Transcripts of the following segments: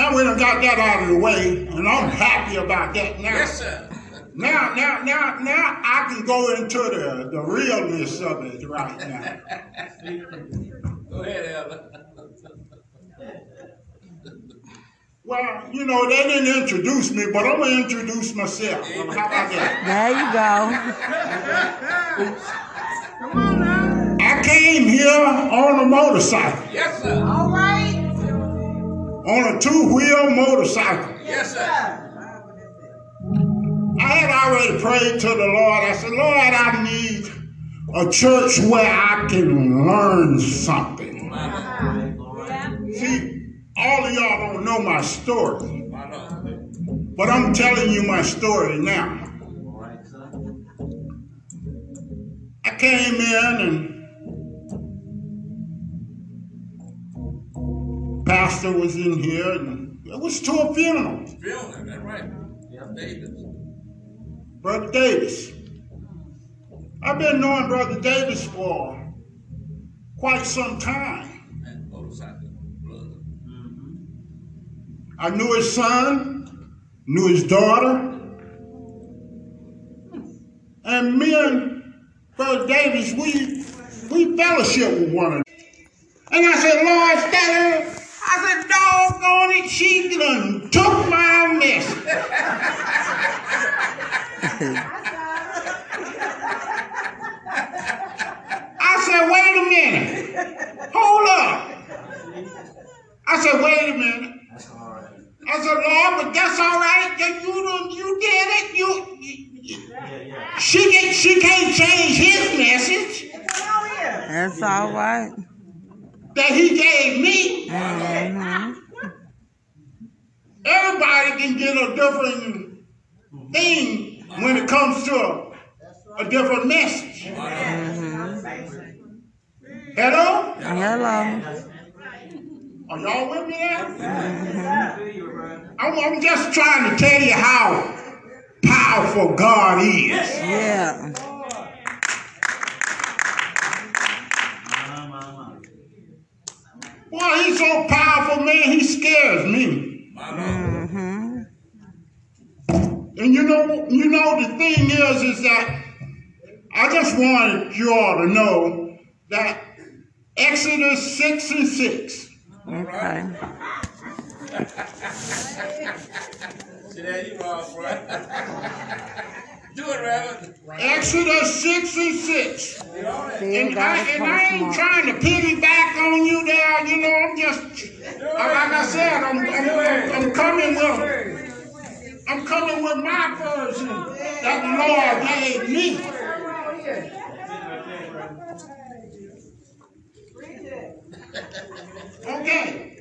Now we done got that out of the way, and I'm happy about that now. Yes, sir. Now, now, now, now I can go into the, the realness of it right now. Go ahead, Elder. Well, you know, they didn't introduce me, but I'm gonna introduce myself. How about that? There you go. Come on now. I came here on a motorcycle, Yes, sir. All right. On a two-wheel motorcycle. Yes, sir. I had already prayed to the Lord. I said, Lord, I need a church where I can learn something. See, all of y'all don't know my story, but I'm telling you my story now. I came in and pastor was in here and it was to a funeral. Feeling, that's right. Yeah, Davis. Brother Davis. I've been knowing Brother Davis for quite some time. And brother. I knew his son, knew his daughter. And me and Brother Davis, we we fellowship with one another. And I said, Lord, that? I said, doggone it, she done took my message. I said, wait a minute. Hold up. I said, wait a minute. I said, Lord, but that's all right. That you done, you did it. You, you- she can, she can't change his message That's all right. that he gave me. Mhm. Everybody can get a different thing when it comes to a, a different message. Hello? Hello. Are y'all with me now? I'm, I'm just trying to tell you how powerful God is. Yeah. Boy, he's so powerful, man, he scares me. My Lord. hmm And you know, you know, the thing is, is that I just wanted you all to know that Exodus 6 and 6. Okay. See that you wrong, bro. Do it, Reverend. Exodus 6 and 6. And got I, a and I ain't trying to piggyback on you there, you know, I'm just, like I said, I'm, I'm, I'm, I'm coming with, I'm coming with my version that the Lord gave me. Okay.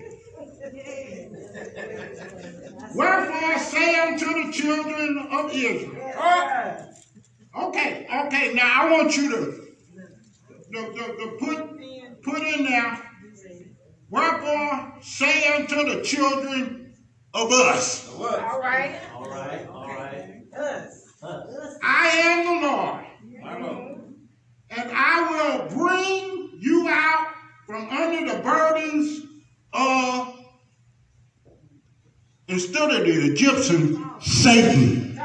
Wherefore say unto the children of Israel. Okay, okay, now I want you to, to, to, to put, put in there, wherefore say unto the children of us, All right. All right. All right. Us. us. I am the Lord, My Lord. and I will bring you out from under the burdens of, instead of the Egyptian, Satan.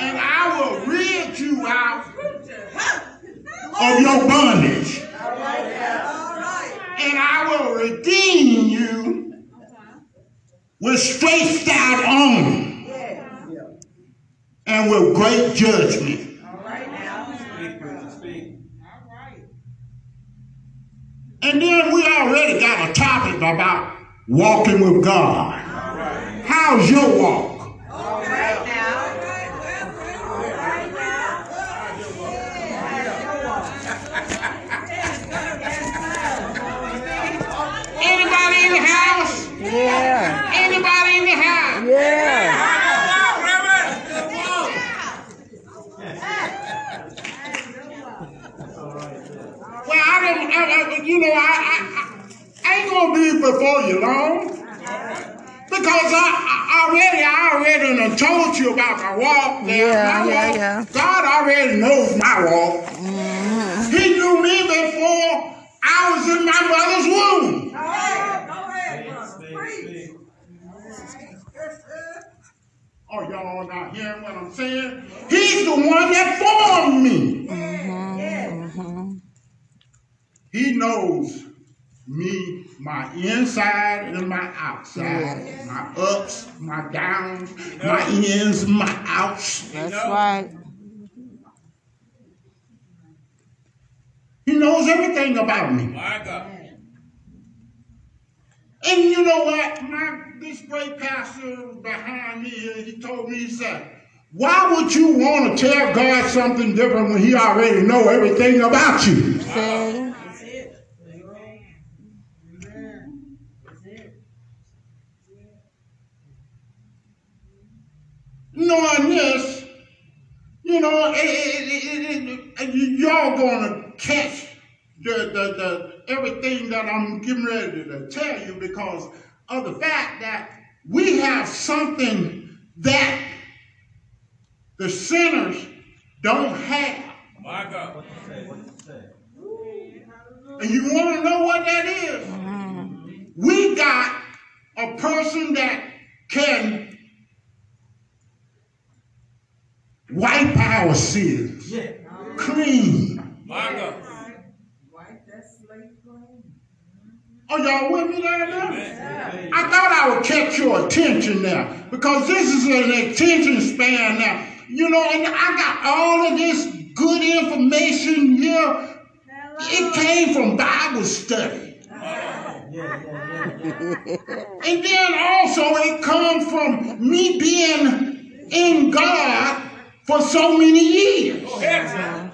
And I will rid you out of your bondage. And I will redeem you with stretched out arm and with great judgment. And then we already got a topic about walking with God. How's your walk? All right now. Anybody in the house? Yeah. Anybody in the house? Yeah. Well, I don't, I, I, you know, I, I, I ain't gonna be before you long. Because I, I already, I already done told you about my walk. Now, Yeah, my yeah, walk, yeah. God already knows my walk. Mm-hmm. He knew me before I was in my mother's womb. Oh, y'all not hearing what I'm saying? He's the one that formed me. Mm-hmm. He knows me, my inside and my outside, my ups, my downs, my ins, my outs. That's right. He knows everything about me. My God. And you know what? My this great pastor behind me here, he told me, he said, why would you want to tell God something different when he already know everything about you? See? Knowing this, you know, it, it, it, it, y'all gonna catch the, the, the everything that I'm getting ready to tell you because of the fact that we have something that the sinners don't have. My God. And you want to know what that is? We got a person that can wipe our sins clean. My God. Oh, y'all with me there now? I thought I would catch your attention now because this is an attention span now. You know, and I got all of this good information here. It came from Bible study. And then also it comes from me being in God for so many years. Uh-huh.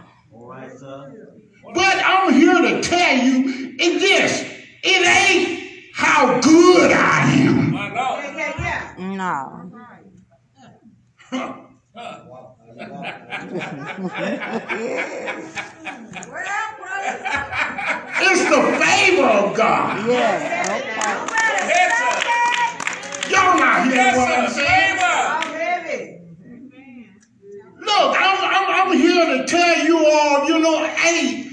But I'm here to tell you it this. It ain't how good I am. My Lord. Yeah, yeah, No. It's the favor of God. Yes. Okay. Y'all not hearing what I'm saying? Favor. Look, I'm, I'm, I'm here to tell you all, you know, hey,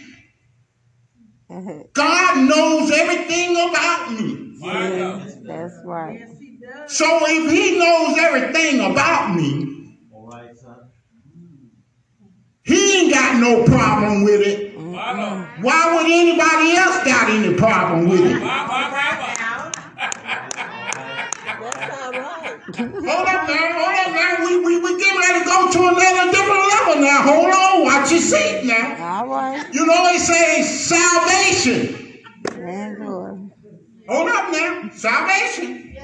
God knows everything about me. My God. That's right. So if he knows everything about me, he ain't got no problem with it. My Lord. Why would anybody else got any problem with it? That's all right. Hold up now, hold up now. We, we, we getting ready to go to another different level now. Hold on, watch your seat now. All right. You know they say salvation. And Lord. Hold up now, salvation.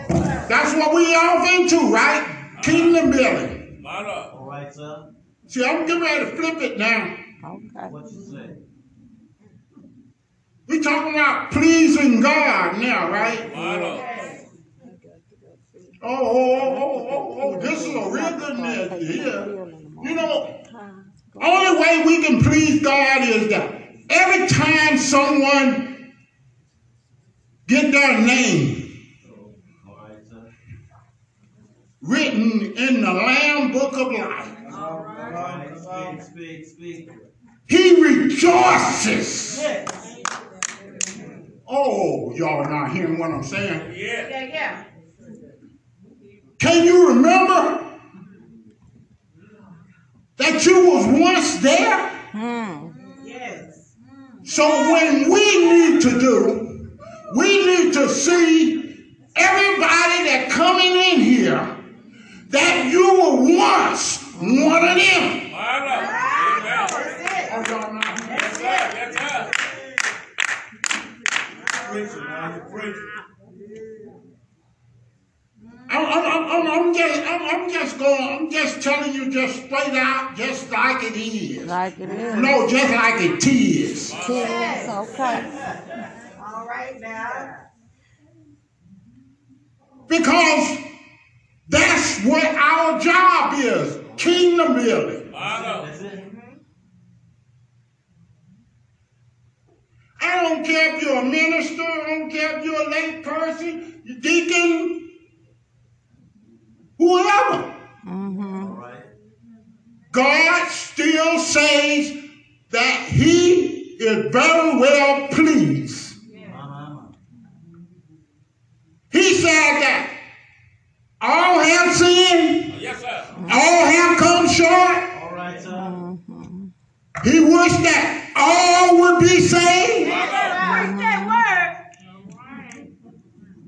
That's what we off into, right? Kingdom building. My Lord. All right, sir. See, I'm getting ready to flip it now. Okay. What you say? We talking about pleasing God now, right? My Lord. Oh, oh, oh, oh, oh, oh, oh, this is a real good message here. You know, only way we can please God is that every time someone get their name All right, sir. written in the Lamb Book of Life, All right. Speak, speak, speak. he rejoices. Oh, y'all are not hearing what I'm saying? Yeah. yeah, yeah. Can you remember that you was once there? Hmm. Yes. So when we need to do, we need to see everybody that coming in here that you were once one of them. My Lord. Amen. That's Oh, y'all not hearing? Yes, sir. Yes, sir. Preaching, man. You're preaching. I'm, I'm, I'm, I'm, I'm just, I'm, I'm just going, I'm just telling you just straight out, just like it is. Like it is. No, just like it is. Yes. Okay. All right now. Because that's what our job is, kingdom building. My Lord. That's it. I don't care if you're a minister, I don't care if you're a lay person, you deacon, whoever. Mm-hmm. All right. God still says that he is very well pleased. My, my, my. He said that All have sinned. Yes, sir. All have come short. All right, sir. Mm-hmm. He wished that all would be saved. Preach that word.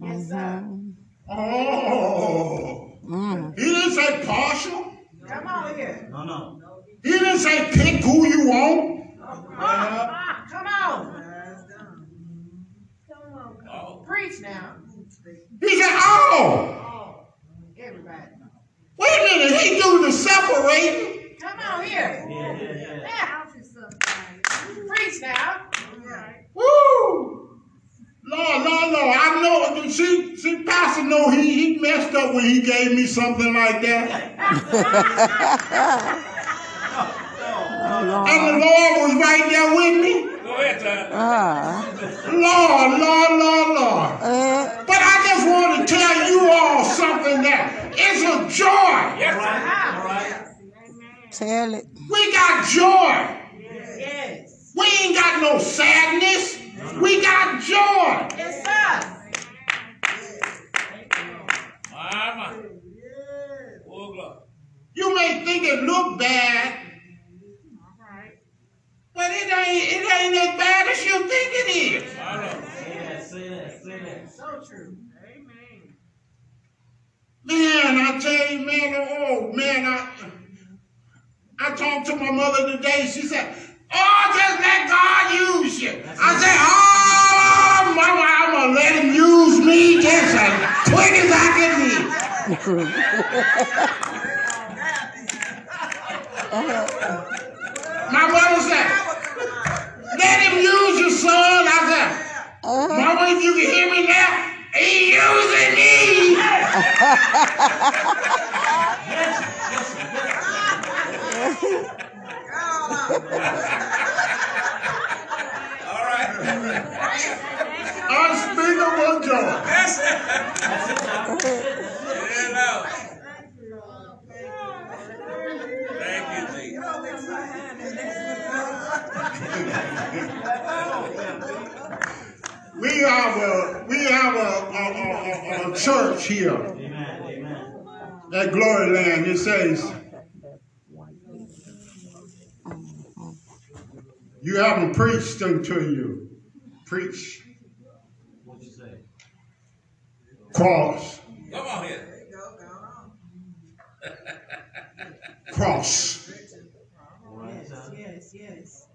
Yes, sir. Mm-hmm. Mm-hmm. Oh. Mm. He didn't say partial. Come on here. No, no. He didn't say pick who you want. Ah, Come on. Oh, Preach now. He said all. Everybody. Wait a minute. He do the separating. Come on here. Yeah, yeah, yeah. Yeah. Preach now. Woo! Lord, Lord, Lord. I know. See, see, Pastor know he, he messed up when he gave me something like that. Oh, And the Lord. Lord was right there with me. go ahead, sir. Ah. Lord, Lord, Lord, Lord. Uh, But I just want to tell you all something that it's a joy. Yes, All right. Tell it. We got joy. Yes. We ain't got no sadness. We got joy. Yes, sir. My, my. Oh, glory. You may think it look bad, All right. but it ain't it ain't as bad as you think it is. My Lord. Say that, say that, say that. So true. Amen. Man, I tell you, man, oh man, I I talked to my mother today. She said, "Oh, just let God use you." I said, "Oh, mama, I'm gonna let Him use me just as quick as I can be." My mother said, "Let Him use you, son." I said, Uh, "Mama, if you can hear me now, He using me." All right. Unspeakable joy. That's it. Yeah, now. Thank you, Jesus. We have a we have a, a, a, a, a church here Amen, amen. at Glory Land. It says, "You haven't preached until you preach What you say? cross, Come on here. cross." Sir. Yes, yes.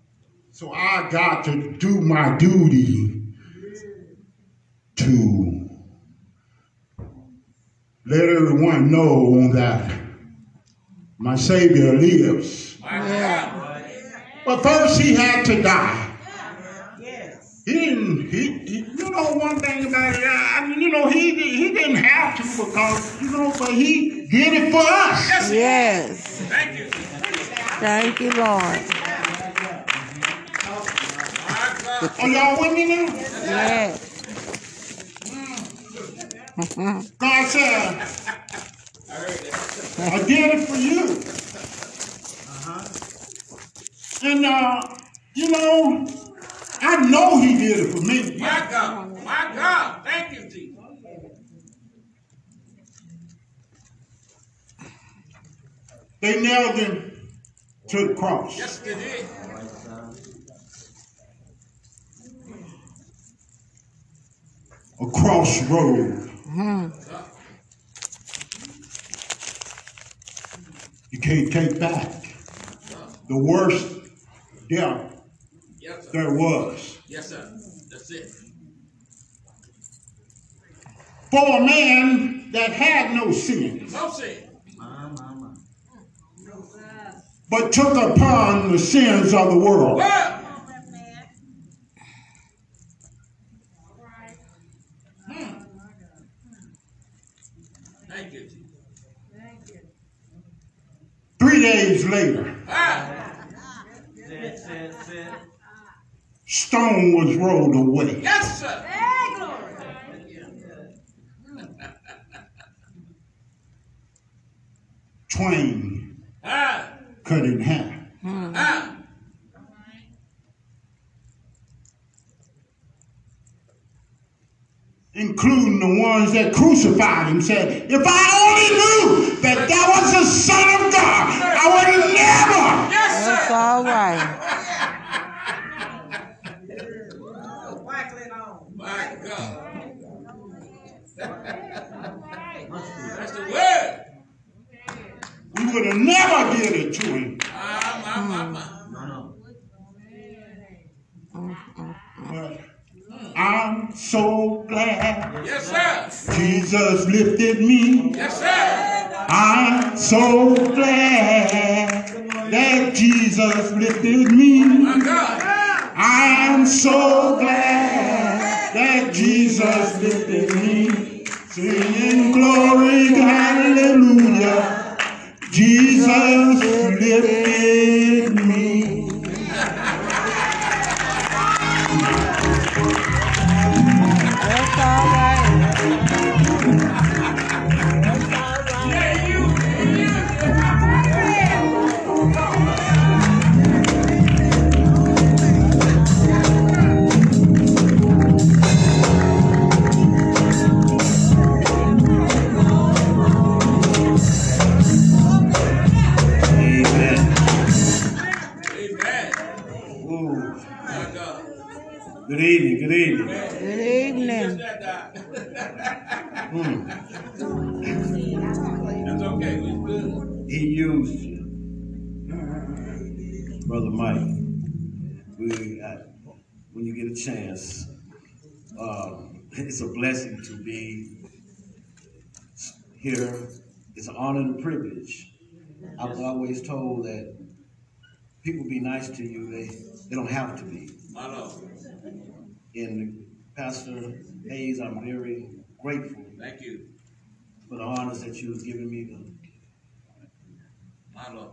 So I got to do my duty to let everyone know that my Savior lives. God. But first, he had to die. Yes. He didn't. He, he you know one thing about it. I mean, you know, he he didn't have to because you know, but he did it for us. yes. Thank you, Thank you, Lord. Are y'all with me now? Yes. God said, I heard that. I did it for you. Uh-huh. And uh, you know, I know he did it for me. My God. My God. Thank you, Jesus. They nailed him to the cross. Yes, they did. A crossroad. Mm-hmm. You can't take back the worst death Yes, sir. there was. Yes, sir. That's it. For a man that had no sin, No sin. My, my, my. but took upon the sins of the world. Well. Thank you, Jesus. Three days later, Ah. Stone was rolled away. Yes, sir. Twain Ah. cut in half. Including the ones that crucified him, said, If I only knew that that was the Son of God, I would have never. Yes, That's sir. all right. Whack it on. My God. That's the word. We would have never given it to him. Ah, be. No, no. But I'm so Yes, sir. Jesus lifted me. Yes, sir. I'm so glad that Jesus lifted me. My God. I am so glad that Jesus lifted me. Singing glory, here. It's an honor and a privilege. I've always told that people be nice to you, they, they don't have to be. My Lord. And Pastor Hayes, I'm very grateful Thank you. for the honors that you have given me to My Lord.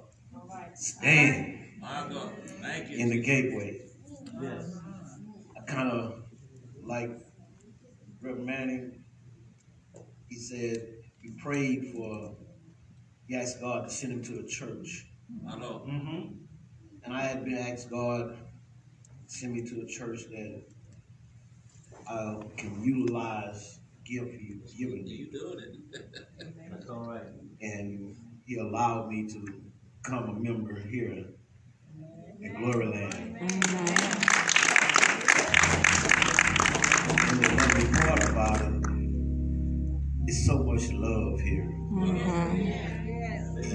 stand My God. Thank you. in the gateway. Yes. I kind of like Reverend Manning. He said he prayed for, he asked God to send him to a church. My Lord. Mm-hmm. And I had been asked God to send me to a church that I can utilize gift he's given me. You doing it. That's all right. And he allowed me to become a member here at Glory Land. And the lovely part about it is so much love here.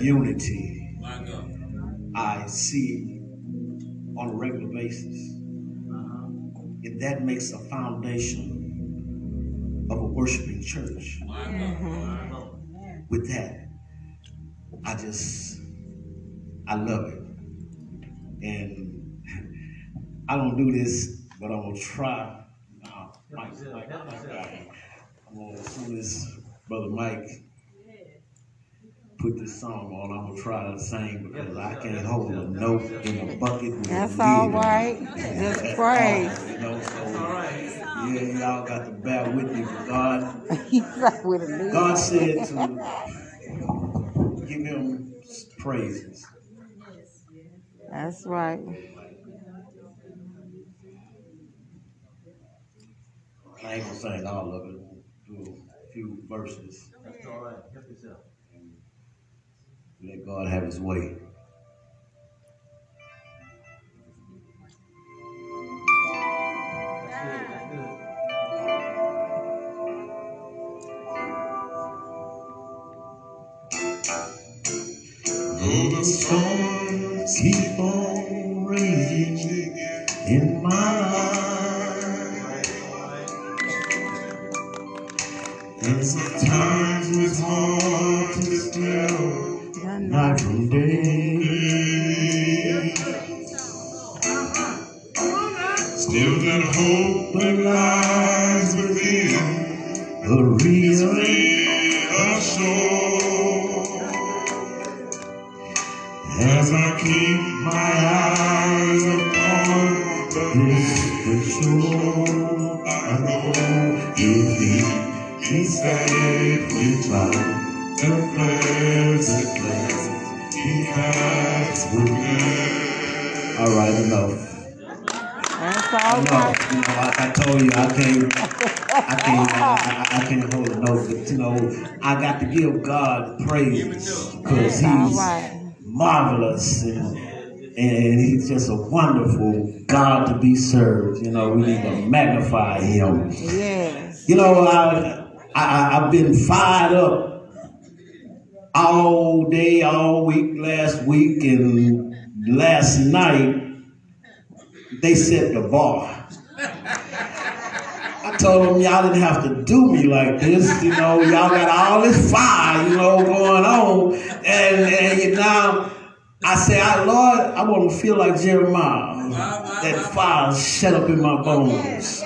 Unity. My God. I see on a regular basis. Uh-huh. And that makes a foundation of a worshiping church. My God. I know. With that, I just, I love it. And I don't do this, but I'm gonna try. Uh, Mike, Mike, Mike, Mike, I'm gonna, as soon as Brother Mike put this song on, I'm gonna try to sing because I can't hold a note in a bucket. That's all right. Just all, You know, so, All right. yeah, y'all got to bear with me, but God, He's with a. God said to give him praises. That's right. I ain't gonna sing all of it. Do a few verses. Oh, that's all right. Help yourself. Let God have his way. That's good. That's good. Though the storms keep on raging in my sometimes it's hard to tell All right, enough. I told you, I can't. I can't, I, can't hold a note, but you know, I got to give God praise because He's marvelous and, and He's just a wonderful God to be served. You know, we need to magnify Him. Yes. You know, I, I I've been fired up all day, all week, last week, and last night they set the bar. I told them y'all didn't have to do me like this. You know, y'all got all this fire, you know, going on, and and you now. I say, I, Lord, I want to feel like Jeremiah. That fire shut up in my bones.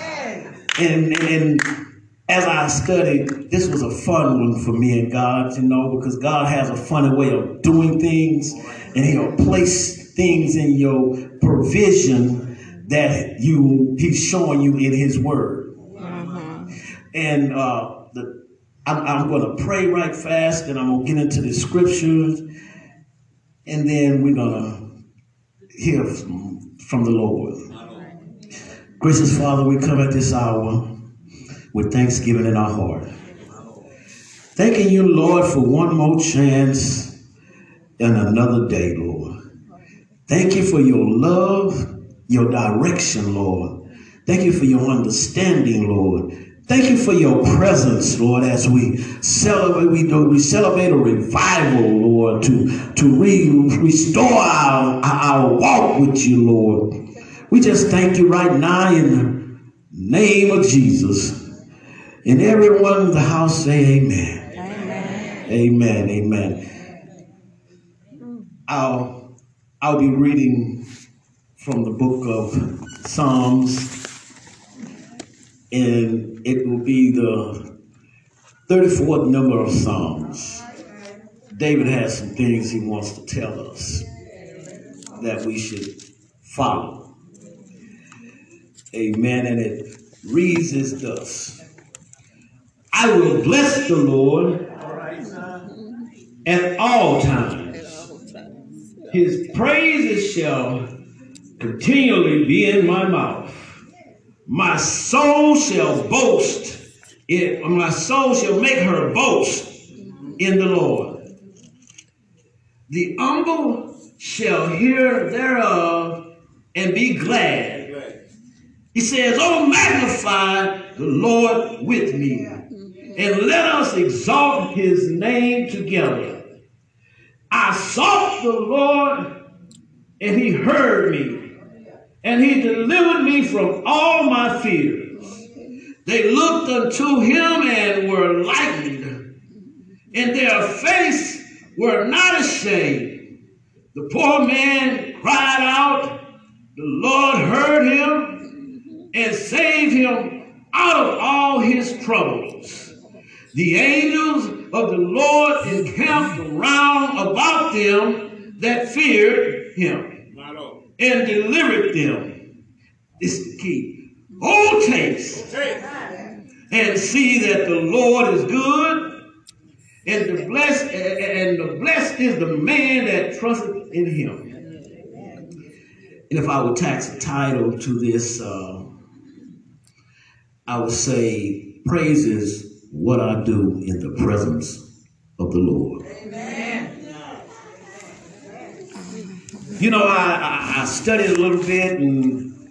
And, and, and as I studied, this was a fun one for me and God, you know, because God has a funny way of doing things, and He'll place things in your provision that you He's showing you in His Word. And uh, the, I'm, I'm going to pray right fast, and I'm going to get into the scriptures, and then we're going to hear from, from the Lord. Gracious Father, we come at this hour with thanksgiving in our heart. Thanking you, Lord, for one more chance and another day, Lord. Thank you for your love, your direction, Lord. Thank you for your understanding, Lord. Thank you for your presence, Lord, as we celebrate, we we celebrate a revival, Lord, to, to re, restore our, our walk with you, Lord. We just thank you right now in the name of Jesus. And everyone in the house say amen. Amen. Amen. I'll I'll be reading from the book of Psalms, and it will be the 34th number of Psalms. David has some things he wants to tell us that we should follow. Amen. And it reads as thus I will bless the Lord at all times. His praises shall continually be in my mouth. My soul shall boast, it, my soul shall make her boast in the Lord. The humble shall hear thereof and be glad. He says, Oh, magnify the Lord with me, and let us exalt his name together. I sought the Lord, and he heard me, and he delivered me from all my fears. They looked unto him and were lightened, and their face were not ashamed. The poor man cried out, the Lord heard him and saved him out of all his troubles. The angels of the Lord encamped around about them that feared him and delivered them. This is the key. Oh, taste and see that the Lord is good, and the blessed and the blessed is the man that trusteth in him. And if I would tax a title to this, uh, I would say, "Praise is what I do in the presence of the Lord." You know, I, I, I studied a little bit and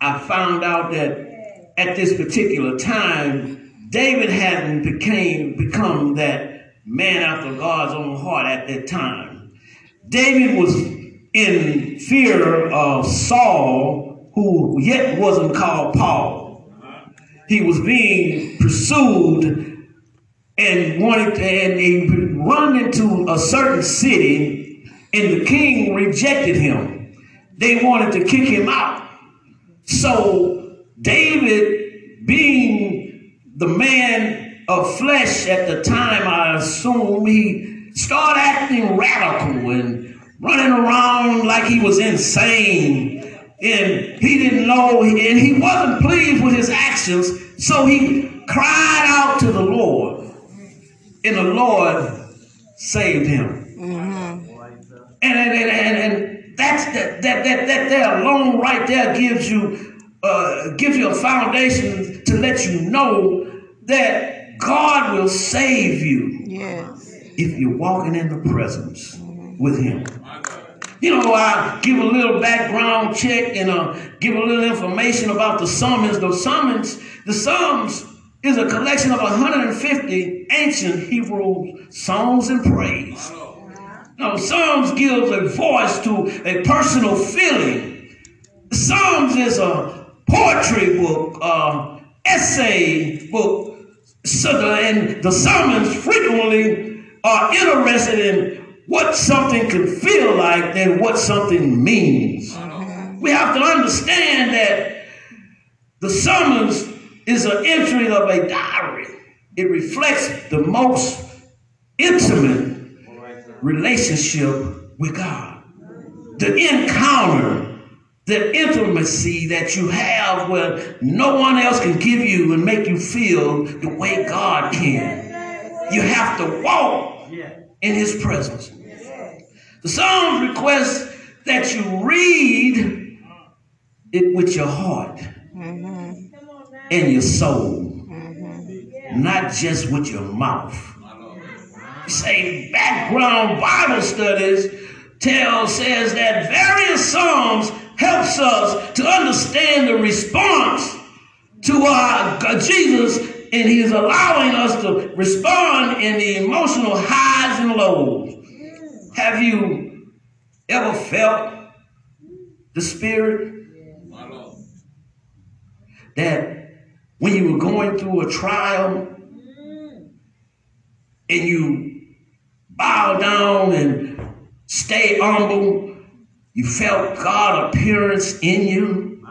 I found out that at this particular time, David hadn't became become that man after God's own heart at that time. David was in fear of Saul, who yet wasn't called Paul. He was being pursued and wanted to, and he run into a certain city, and the king rejected him. They wanted to kick him out. So David, being the man of flesh at the time, I assume he started acting radical and running around like he was insane. And he didn't know, and he wasn't pleased with his actions, so he cried out to the Lord, and the Lord saved him. And, and, and, and, and that's that, that, that, that there alone right there gives you uh, gives you a foundation to let you know that God will save you Yes. if you're walking in the presence with Him. You know, I give a little background check and uh, give a little information about the summons. The summons, the Psalms is a collection of 150 ancient Hebrew songs and praise. Now, Psalms gives a voice to a personal feeling. Psalms is a poetry book, uh, essay book. And the Psalms frequently are interested in what something can feel like and what something means. We have to understand that the summons is an entry of a diary. It reflects the most intimate relationship with God. The encounter, the intimacy that you have where no one else can give you and make you feel the way God can. You have to walk in his presence. The Psalms request that you read it with your heart mm-hmm. And your soul, mm-hmm. not just with your mouth. You say background Bible studies tell says that various psalms helps us to understand the response to our God, Jesus, and He's allowing us to respond in the emotional highs and lows. Have you ever felt the Spirit that when you were going through a trial and you bow down and stay humble, you felt God appearance in you,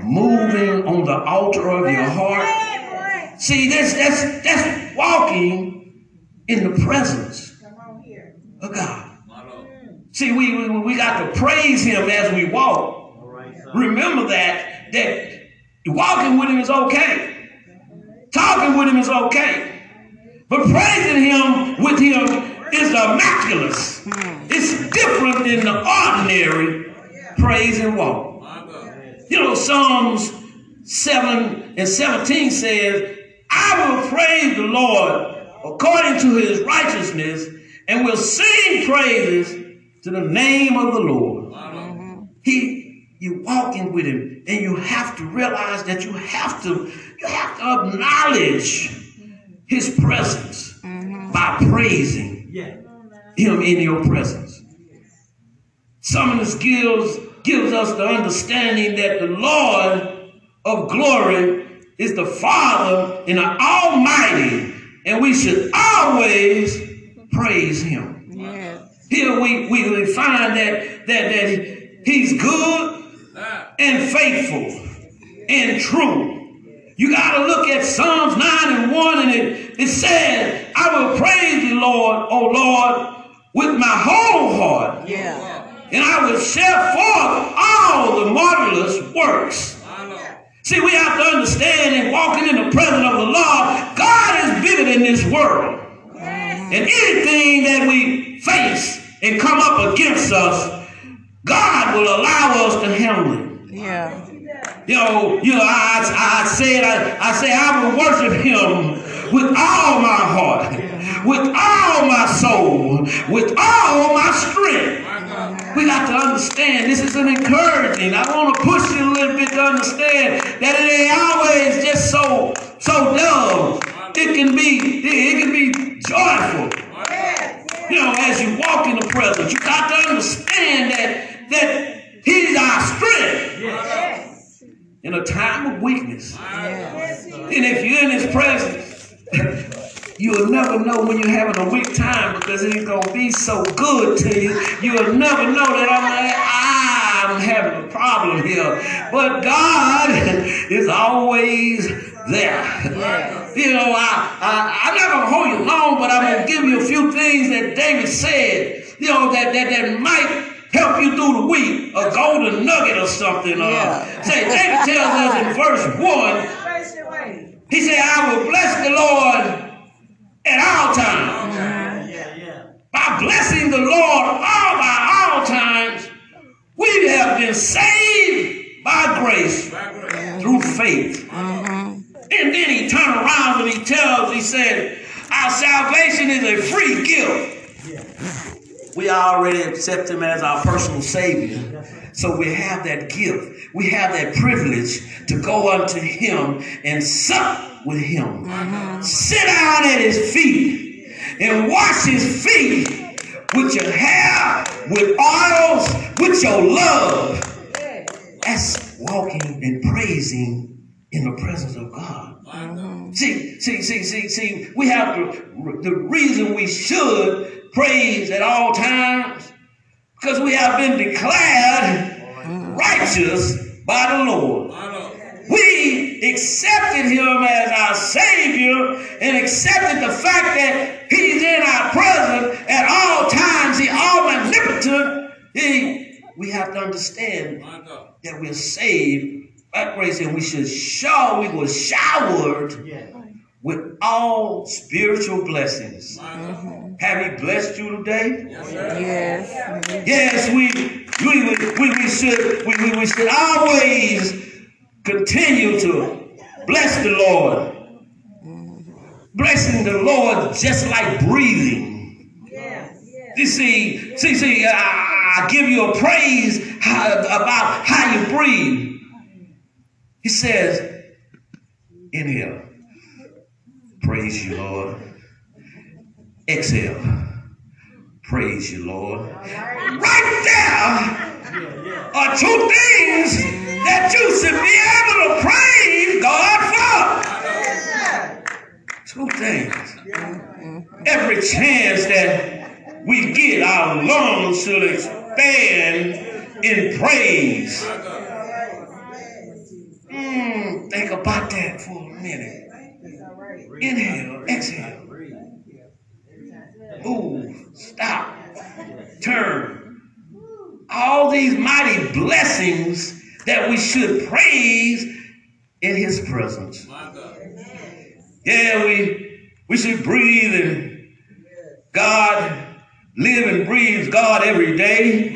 moving on the altar of your heart. See, that's that's that's walking in the presence Come on here. of God. See, we, we we got to praise Him as we walk. All right, sir. Remember that that walking with him is okay. Talking with him is okay. But praising him with him is immaculate. It's different than the ordinary praise and walk. You know, Psalms 7 and 17 says, I will praise the Lord according to his righteousness and will sing praises to the name of the Lord. He, you walking with him, and you have to realize that you have to, you have to acknowledge his presence mm-hmm. by praising Yeah. him in your presence. Some of this gives gives us the understanding that the Lord of glory is the Father and the Almighty, and we should always praise Him. Yes. Here we, we, we find that, that, that He's good. And faithful and true. You got to look at Psalms 9 and 1, and it, it says, I will praise the Lord, O Lord, with my whole heart, Yeah. and I will share forth all the marvelous works. See, we have to understand in walking in the presence of the Lord, God is bigger than this world. And anything that we face and come up against us, God will allow us to handle it. Yeah. You know, you know, I, I said, I, I say, I will worship him with all my heart, with all my soul, with all my strength. We got to understand this is an encouraging. I want to push you a little bit to understand that it ain't always just so so dumb. It can be it can be joyful. You know, as you walk in the presence, you got to understand that that He's our strength Yes. in a time of weakness. Yes. And if you're in His presence, you'll never know when you're having a weak time because He's gonna be so good to you. You'll never know that I'm like, "Ah, I'm having a problem here. But God is always there. You know, I, I I'm not gonna hold you long, but I'm gonna give you a few things that David said. You know that that that might help you through the week, a golden nugget or something. Uh, Say David tells us in verse one. Face your way. He said, I will bless the Lord at all times. Yeah, yeah. By blessing the Lord all by all times, we have been saved by grace By grace. through faith. Mm-hmm. And then he turned around and he tells, he said, our salvation is a free gift. We already accept him as our personal savior. So we have that gift. We have that privilege to go unto him and sup with him. Sit down at his feet and wash his feet with your hair, with oils, with your love. That's walking and praising in the presence of God. See, see, see, see, see, we have the, the reason we should praise at all times because we have been declared righteous by the Lord. We accepted him as our Savior and accepted the fact that he's in our presence at all times. He omnipotent. He, we have to understand that we're saved by grace and we should show we were showered with all spiritual blessings. My God. Have he blessed you today? Yes, sir. Yes. Yes, we we, we, we, we should we, we, we should always continue to bless the Lord. Blessing the Lord just like breathing. Yes, yes. You see, see, see, uh, I, I give you a praise how, about how you breathe. He says, in inhale, praise you, Lord. Exhale, praise you, Lord. Right there are two things that you should be able to praise God for. Two things. Every chance that we get, our lungs should expand in praise. Mm, think about that for a minute. Inhale, exhale. Move, stop, turn. All these mighty blessings that we should praise in His presence. Yeah, we we should breathe and God live and breathe God every day.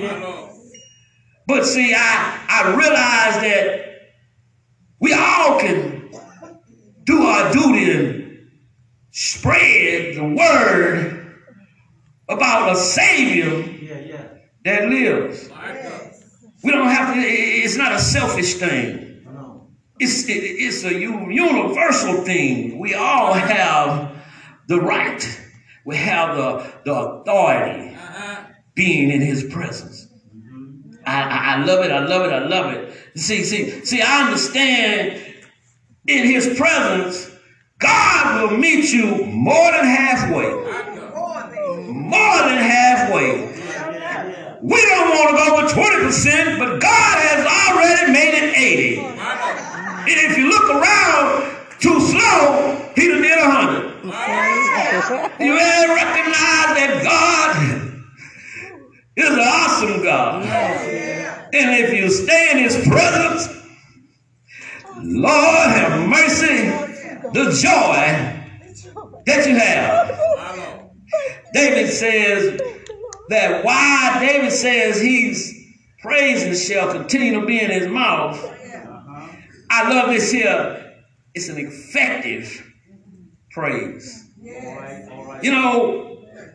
But see, I I realize that we all can do our duty and spread the word about a Savior that lives. My We don't have to. It's not a selfish thing. It's it, it's a u- universal thing. We all have the right. We have the the authority Uh-huh. being in His presence. I, I, love it. I love it. I love it. See, see, see. I understand. In His presence, God will meet you more than halfway. More than halfway. We don't want to go with 20%, but God has already made it 80. And if you look around too slow, he done did 100. You ever recognize that God is an awesome God? And if you stay in his presence, Lord have mercy, the joy that you have. David says that why David says he's praises shall continue to be in his mouth. I love this here. It's an effective praise. You know,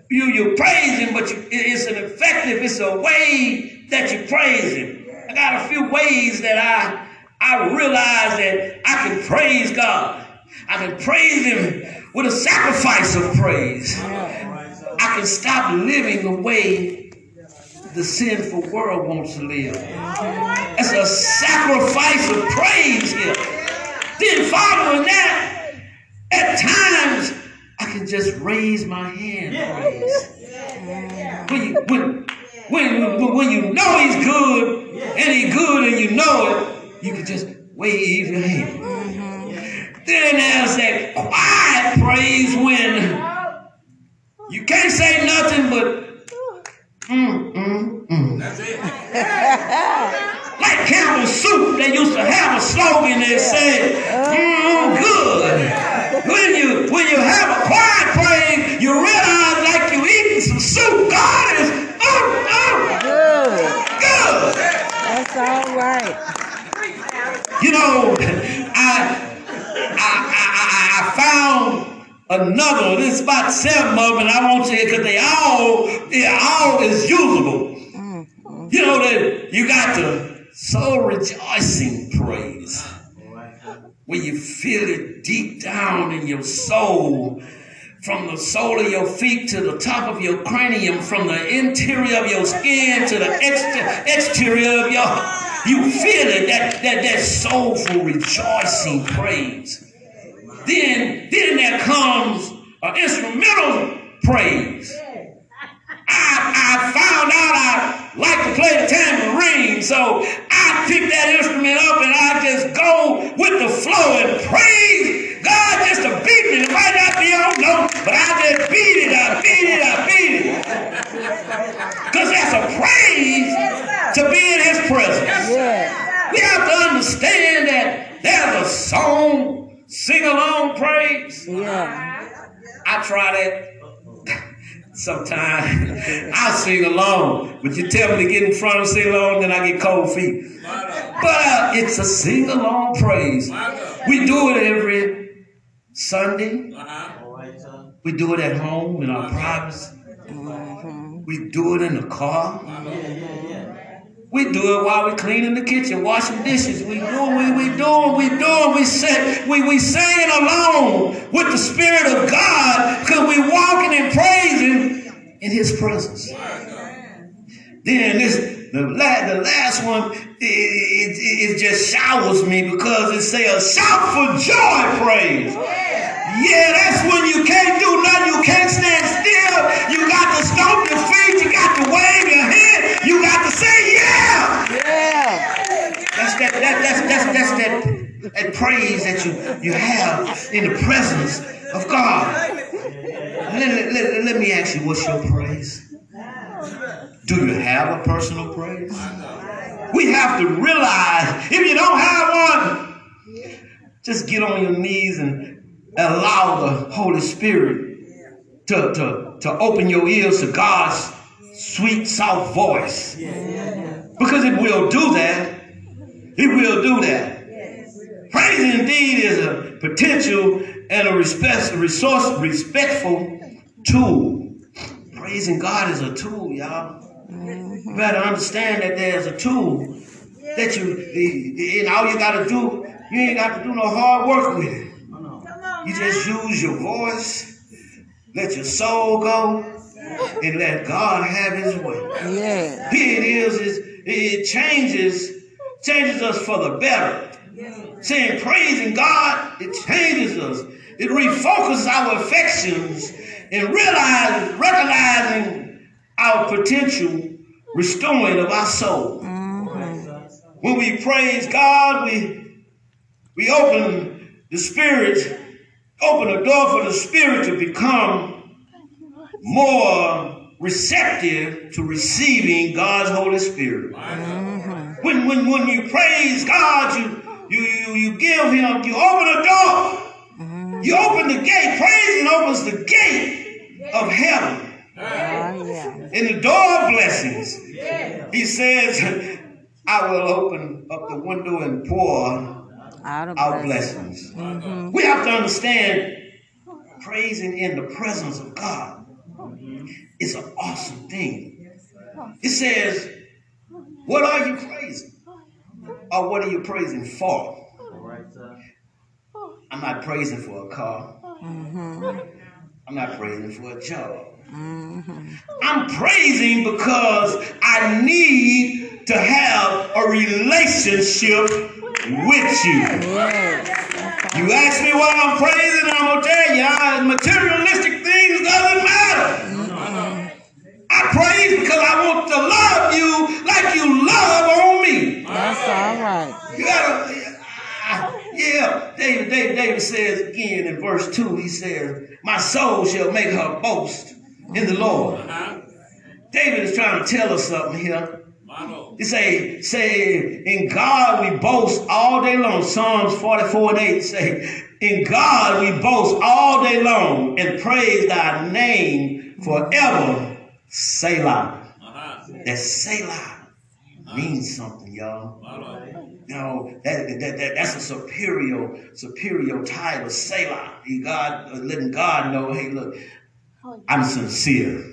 you you praise him, but you, it's an effective. It's a way that you praise him. I got a few ways that I I realize that I can praise God. I can praise him with a sacrifice of praise. I can stop living the way the sinful world wants to live. It's a sacrifice of praise here. Then following that, at times I can just raise my hand. and Praise. When you when when when you know he's good and he's good and you know it, you can just wave your hand. Then there's that quiet praise when you can't say nothing but mm, mm, mm. That's it. Like Campbell Soup, they used to have a slogan that said, mm, good when you when you have a quiet praise, you realize like you eating some soup. God is oh, oh, good. Good. That's all right. You know, I I I, I found another This about seven of them, and I won't say because they all they all is usable. Mm-hmm. You know that you got the soul rejoicing praise when you feel it deep down in your soul, from the sole of your feet to the top of your cranium, from the interior of your skin to the exter- exterior of your, you feel it, that, that, that soulful rejoicing praise. Then, then there comes an instrumental praise. I, found out I like to play the tambourine, so I pick that instrument up and I just go with the flow and praise God just to beat me. It might not be on note, but I just beat it, I beat it, I beat it. Because that's a praise to be in His presence. Yeah. We have to understand that there's a song, sing along praise. Yeah. I try that sometimes. I sing along, but you tell me to get in front and sing along, then I get cold feet. But it's a sing along praise. We do it every Sunday. We do it at home in our privacy. We do it in the car. We do it while we're cleaning the kitchen, washing dishes. We do, we, we do, we do, we say, we, we sing along with the Spirit of God because we walking and praising in His presence. Then this, the, la- the last one, it, it, it, it just showers me because it say a shout for joy praise. Yeah, that's when you can't do nothing. You can't stand still. You got that's that's that's that, that praise that you, you have in the presence of God. Let, let- let- me ask you, what's your praise? Do you have a personal praise? We have to realize if you don't have one, just get on your knees and allow the Holy Spirit to, to, to open your ears to God's sweet, soft voice. Because it will do that. It will do that. Praise indeed is a potential and a respect, resource, respectful tool. Praising God is a tool, y'all. You better understand that there's a tool that you, and all you got to do, you ain't got to do no hard work with it. You just use your voice, let your soul go, and let God have His way. Yeah. Here it is, is it changes, changes us for the better. Saying praising God, it changes us. It refocuses our affections and realize, recognizing our potential restoring of our soul. When we praise God, we we open the spirit, open the door for the spirit to become more receptive to receiving God's Holy Spirit. When, when, when you praise God, you, you, you, you give Him, you open the door, you open the gate. Praising opens the gate of heaven and the door of blessings. He says, I will open up the window and pour Out blessings. blessings. Mm-hmm. We have to understand praising in the presence of God is an awesome thing. It says, What are you praising? Or what are you praising for? I'm not praising for a car. I'm not praising for a job. I'm praising because I need to have a relationship with you. You ask me why I'm praising, I'm gonna tell you, materialistic things doesn't matter. I praise because I want to love you like you love on me. That's all right. You gotta, ah, yeah. David, David, David says again in verse two. He says, "My soul shall make her boast in the Lord." David is trying to tell us something here. He say, say, in God we boast all day long. Psalms 44 and 8 say, in God we boast all day long and praise thy name forever. Selah. That's Selah. means something, y'all. My Lord. You know, that, that, that, that's a superior, superior title, Selah. God, uh, letting God know, hey, look, I'm sincere.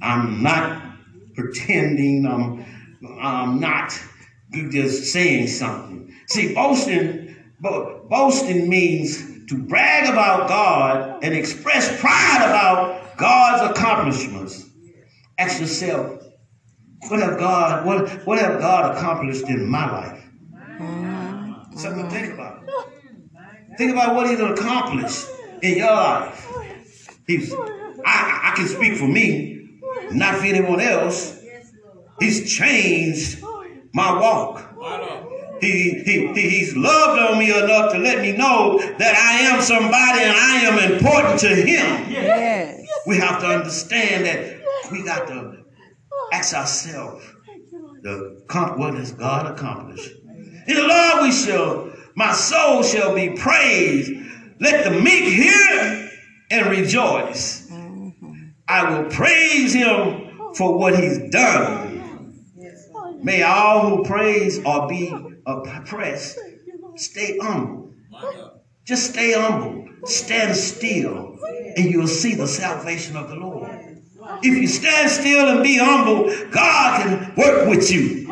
I'm not pretending. I'm, I'm not just saying something. See, boasting, bo- boasting means to brag about God and express pride about God's accomplishments. Ask yourself, what have God, what, what have God accomplished in my life? Something to think about. Think about what He's accomplished in your life. He's, I, I can speak for me, not for anyone else. He's changed my walk. He, he, he- he's loved on me enough to let me know that I am somebody and I am important to him. Yes. We have to understand that we got to ask ourselves, the, what has God accomplished? In the Lord we shall, my soul shall be praised. Let the meek hear and rejoice. I will praise him for what he's done. May all who praise or be oppressed stay humble. Just stay humble, stand still, and you'll see the salvation of the Lord. If you stand still and be humble, God can work with you.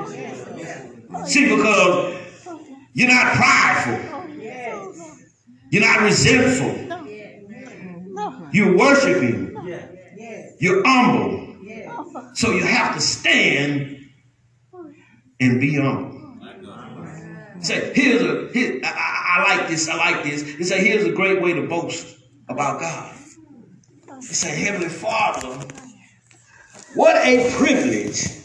See, because you're not prideful, you're not resentful, you're worshiping, you're humble. So you have to stand and be humble. Say, here's a, here, I, I, like this, I like this. He say, here's a great way to boast about God. He say, Heavenly Father, what a privilege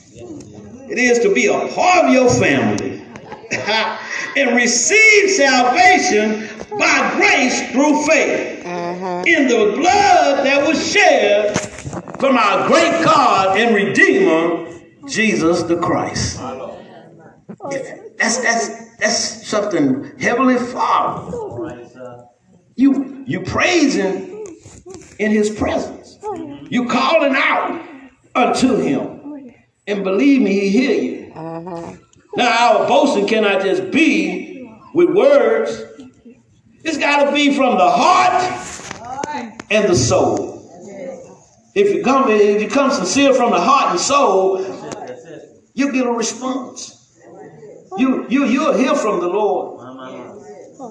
it is to be a part of your family and receive salvation by grace through faith mm-hmm. in the blood that was shed from our great God and Redeemer, Jesus the Christ. That's that's that's something heavenly Father. You you praise him in his presence. You calling out unto him. And believe me, he hear you. Uh-huh. Now our boasting cannot just be with words. It's gotta be from the heart and the soul. If you come if you come sincere from the heart and soul, you get a response. You you you'll hear from the Lord.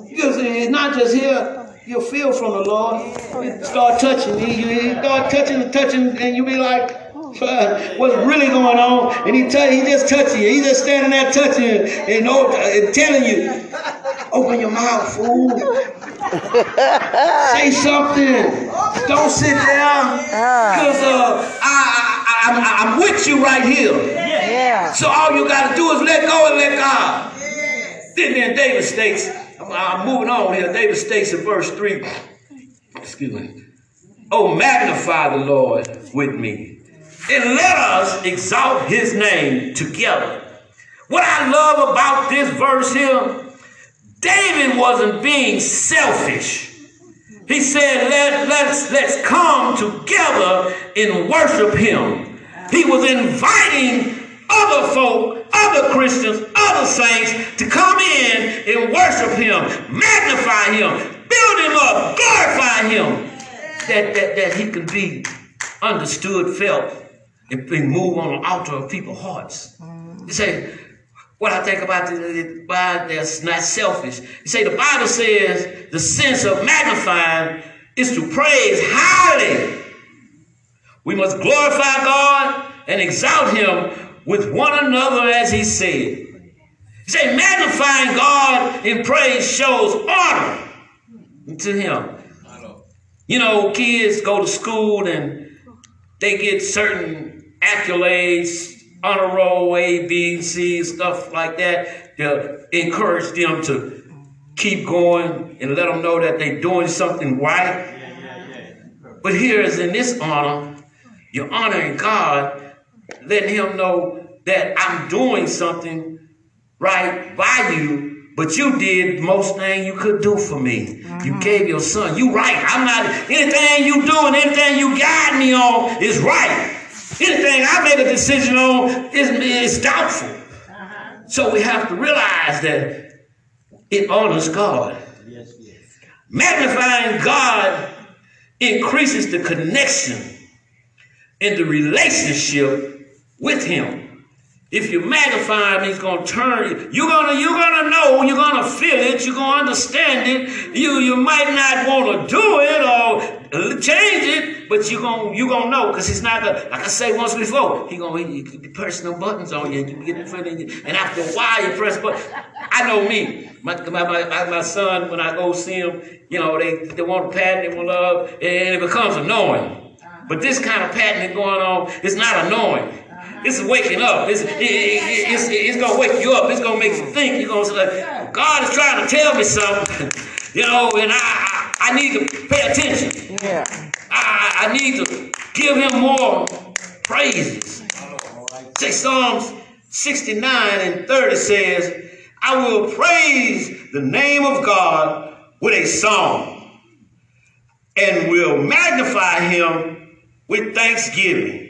Because it's not just here. You'll feel from the Lord. You start touching. You, you start touching and touching, and you be like, "What's really going on?" And he he just touching you. He just standing there touching you and, oh, and telling you, "Open your mouth, fool. Say something. Don't sit down. Because uh, I, I, I'm with you right here. Yeah. So all you got to do is let go and let God. Then, then David states, I'm, I'm moving on here. David states in verse 3, excuse me, Oh, magnify the Lord with me, and let us exalt his name together. What I love about this verse here, David wasn't being selfish. He said, Let, let's, let's come together and worship him. He was inviting other folk, other Christians, other saints to come in and worship him, magnify him, build him up, glorify him, that, that, that he could be understood, felt, and be moved on the altar of people's hearts. You say, what I think about the, why that's not selfish. You say the Bible says the sense of magnifying is to praise highly. We must glorify God and exalt Him with one another, as He said. He say magnifying God in praise shows honor to Him. You know, kids go to school and they get certain accolades, honor roll, A, B, C, stuff like that to encourage them to keep going and let them know that they're doing something right. But here is in this honor, you're honoring God, letting Him know that I'm doing something right by you, but you did most thing you could do for me. You mm-hmm. gave your son. You right. I'm not anything you do and anything you guide me on is right. Anything I made a decision on is, is doubtful. So we have to realize that it honors God. Yes, yes. Magnifying God increases the connection and the relationship with Him. If you magnify him, he's gonna turn you. You're gonna, you're gonna know, you're gonna feel it, you're gonna understand it. You you might not want to do it or change it, but you're gonna you gonna know because he's not gonna, like I say once before, he gonna he, he be pressing no buttons on you, you get in front of you, and after a while you press buttons. I know me. My, my, my, my son, when I go see him, you know, they, they want to pat, they want love, and it becomes annoying. Uh-huh. But this kind of patting going on is not annoying. This is waking up. It's, it, it, it, it's, it's going to wake you up. It's going to make you think. You're going to say, God is trying to tell me something, you know, and I, I, I need to pay attention. Yeah. I, I need to give him more praises. Say Psalms 69 and 30 says, I will praise the name of God with a song and will magnify him with thanksgiving.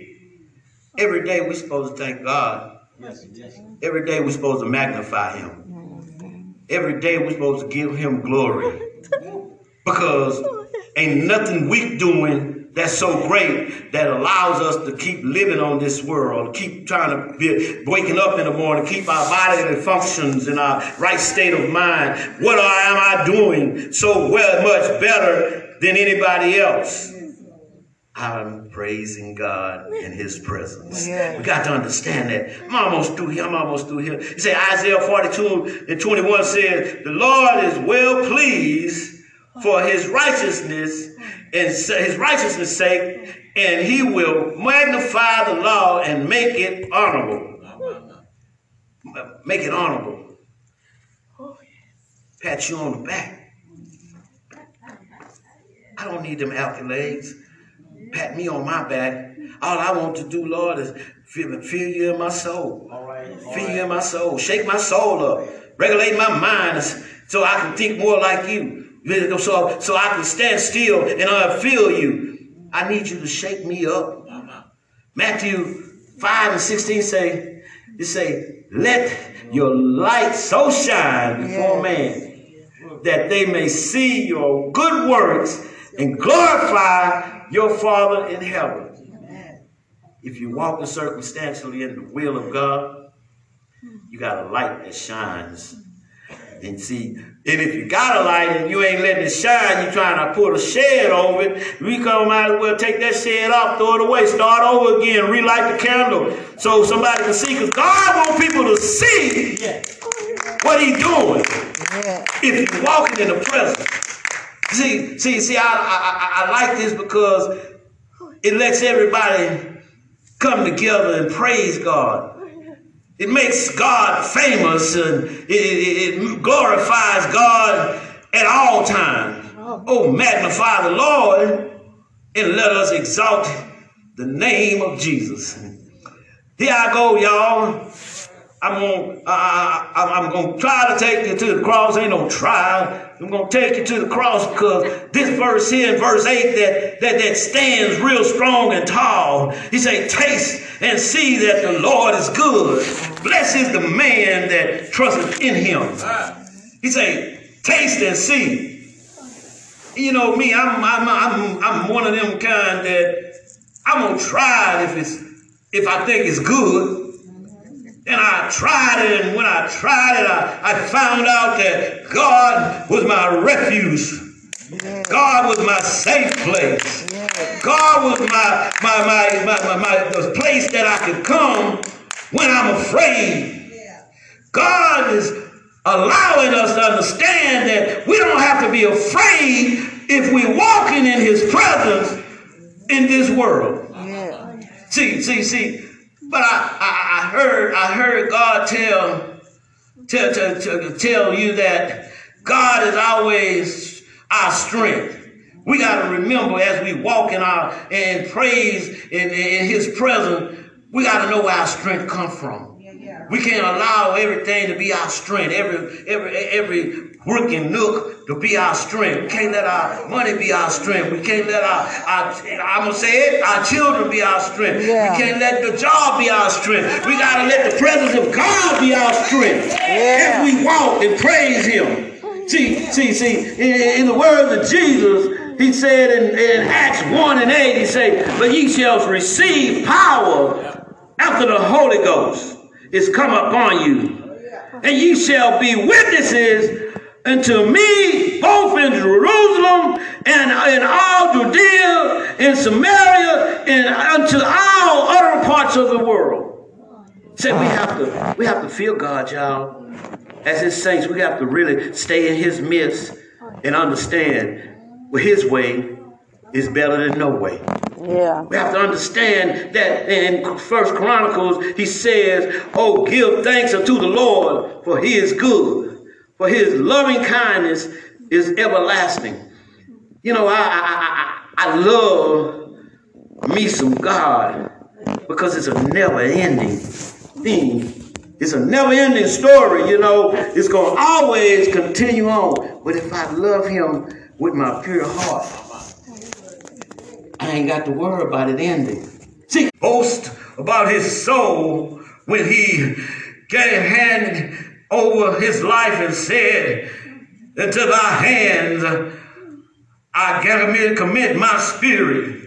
Every day we're supposed to thank God. Yes, yes. Every day we're supposed to magnify him. Every day we're supposed to give him glory. Because ain't nothing we doing that's so great that allows us to keep living on this world, keep trying to be waking up in the morning, keep our body functions in our right state of mind. What am I doing so well much better than anybody else? I'm praising God in His presence. Yeah. We got to understand that. I'm almost through here. I'm almost through here. You say Isaiah 42 and 21 says, The Lord is well pleased for His righteousness and His righteousness' sake, and He will magnify the law and make it honorable. Make it honorable. Pat you on the back. I don't need them accolades pat me on my back. All I want to do, Lord, is feel, feel you in my soul. All right. all Feel right. you in my soul. Shake my soul up. Regulate my mind so I can think more like you. So, so I can stand still and I feel you. I need you to shake me up. Matthew 5 and 16 say, you say, let your light so shine before Yeah. man that they may see your good works and glorify your Father in heaven. If you walk circumstantially in the will of God, you got a light that shines. And see, and if you got a light and you ain't letting it shine, you trying to put a shed over it, we come might as well take that shed off, throw it away, start over again, relight the candle so somebody can see. Because God wants people to see what He's doing Yeah. if you're walking in the presence. See, see, see, I, I, I, like this because it lets everybody come together and praise God. It makes God famous and it, it, it glorifies God at all times. Oh, magnify the Lord and let us exalt the name of Jesus. Here I go, y'all. I'm gonna, I, I'm gonna try to take you to the cross. Ain't no try. I'm gonna take you to the cross because this verse here in verse 8 that, that, that stands real strong and tall. He say, taste and see that the Lord is good. Blessed is the man that trusteth in him. He say, taste and see. You know me, I'm, I'm, I'm, I'm one of them kind that I'm gonna try it if it's, if I think it's good. And I tried it, and when I tried it, I, I found out that God was my refuge. God was my safe place. God was my my my my, my, my place that I could come when I'm afraid. God is allowing us to understand that we don't have to be afraid if we're walking in his presence in this world. See, see, see. But I, I, I heard, I heard God tell, tell, tell, tell, tell you that God is always our strength. We got to remember as we walk in our and praise in, in His presence, we got to know where our strength come from. We can't allow everything to be our strength. Every every every working nook to be our strength. We can't let our money be our strength. We can't let our, our I'm gonna say it, our children be our strength. Yeah. We can't let the job be our strength. We gotta let the presence of God be our strength. Yeah. If we walk and praise Him. See, see, see, in, in the words of Jesus, he said in, in Acts 1 and 8, he said, But ye shall receive power after the Holy Ghost is come upon you. And ye shall be witnesses unto me both in Jerusalem and in all Judea and Samaria and unto all other parts of the world. Said we have to we have to feel God, y'all. As his saints, we have to really stay in his midst and understand well, his way is better than no way. Yeah. We have to understand that in First Chronicles, he says, Oh, give thanks unto the Lord, for he is good, for his loving kindness is everlasting. You know, I I, I, I love me some God because it's a never ending thing. It's a never ending story, you know. It's going to always continue on. But if I love him with my pure heart, I ain't got to worry about it ending. See, boast about his soul when he gave hand over his life and said, Into thy hands I commit, commit my spirit.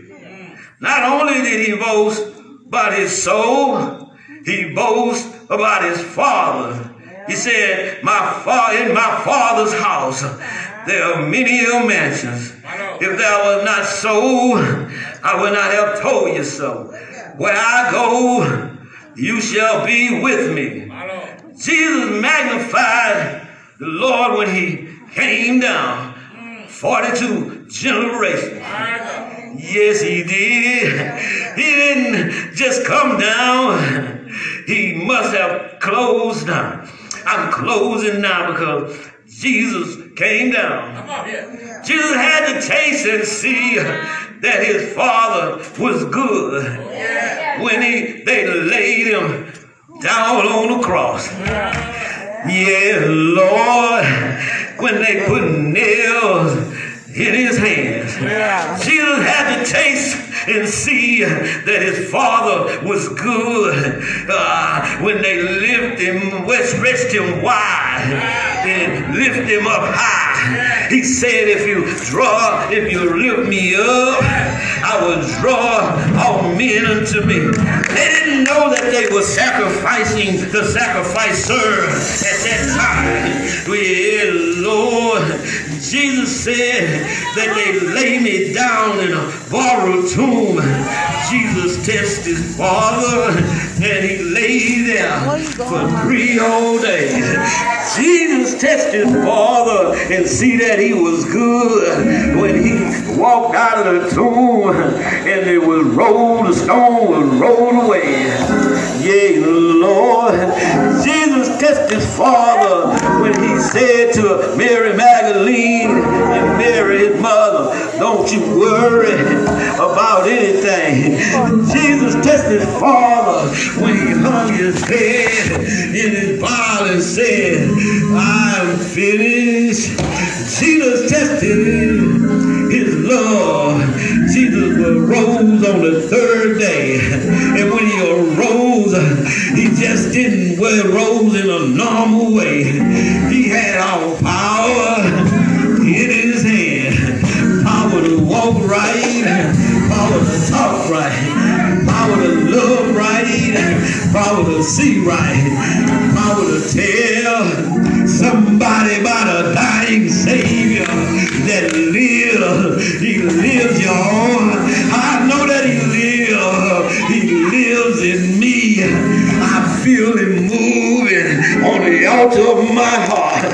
Not only did he boast about his soul, he boasts about his father. He said, "My father in my father's house there are many mansions. If that was not so, I would not have told you so. Where I go, you shall be with me." Jesus magnified the Lord when he came down. 42 generations. Yes, he did. He didn't just come down. He must have closed down. I'm closing now because Jesus came down. Jesus had to taste and see that his father was good when he they laid him down on the cross. Yeah, Lord, when they put nails in his hands. Jesus had to taste and see that his father was good uh, when they lift him, stretched him wide and lift him up high. He said, if you draw, if you lift me up, I will draw all men unto me. They didn't know that they were sacrificing the sacrificer at that time. Well, Lord, Jesus said that they lay me down in a borrowed tomb. Jesus tested his father and he lay there for three whole days. Jesus tested his father and see that he was good when he walked out of the tomb and it was rolled, the stone was rolled away. Yeah, Lord. Jesus tested his father when he said to Mary Magdalene and Mary his mother, don't you worry about anything. Jesus tested his father when he hung his head in his Bible and said, I'm finished. Jesus tested his love. Jesus arose on the third day. And when he arose, he just didn't well, rose in a normal way. He had all power in his hand. Power to walk right, power to talk right, power to love right, power to see right, power to tell somebody about a dying Savior that lives. He lives, y'all. I know that He lives. He lives in me. I feel Him moving on the altar of my heart.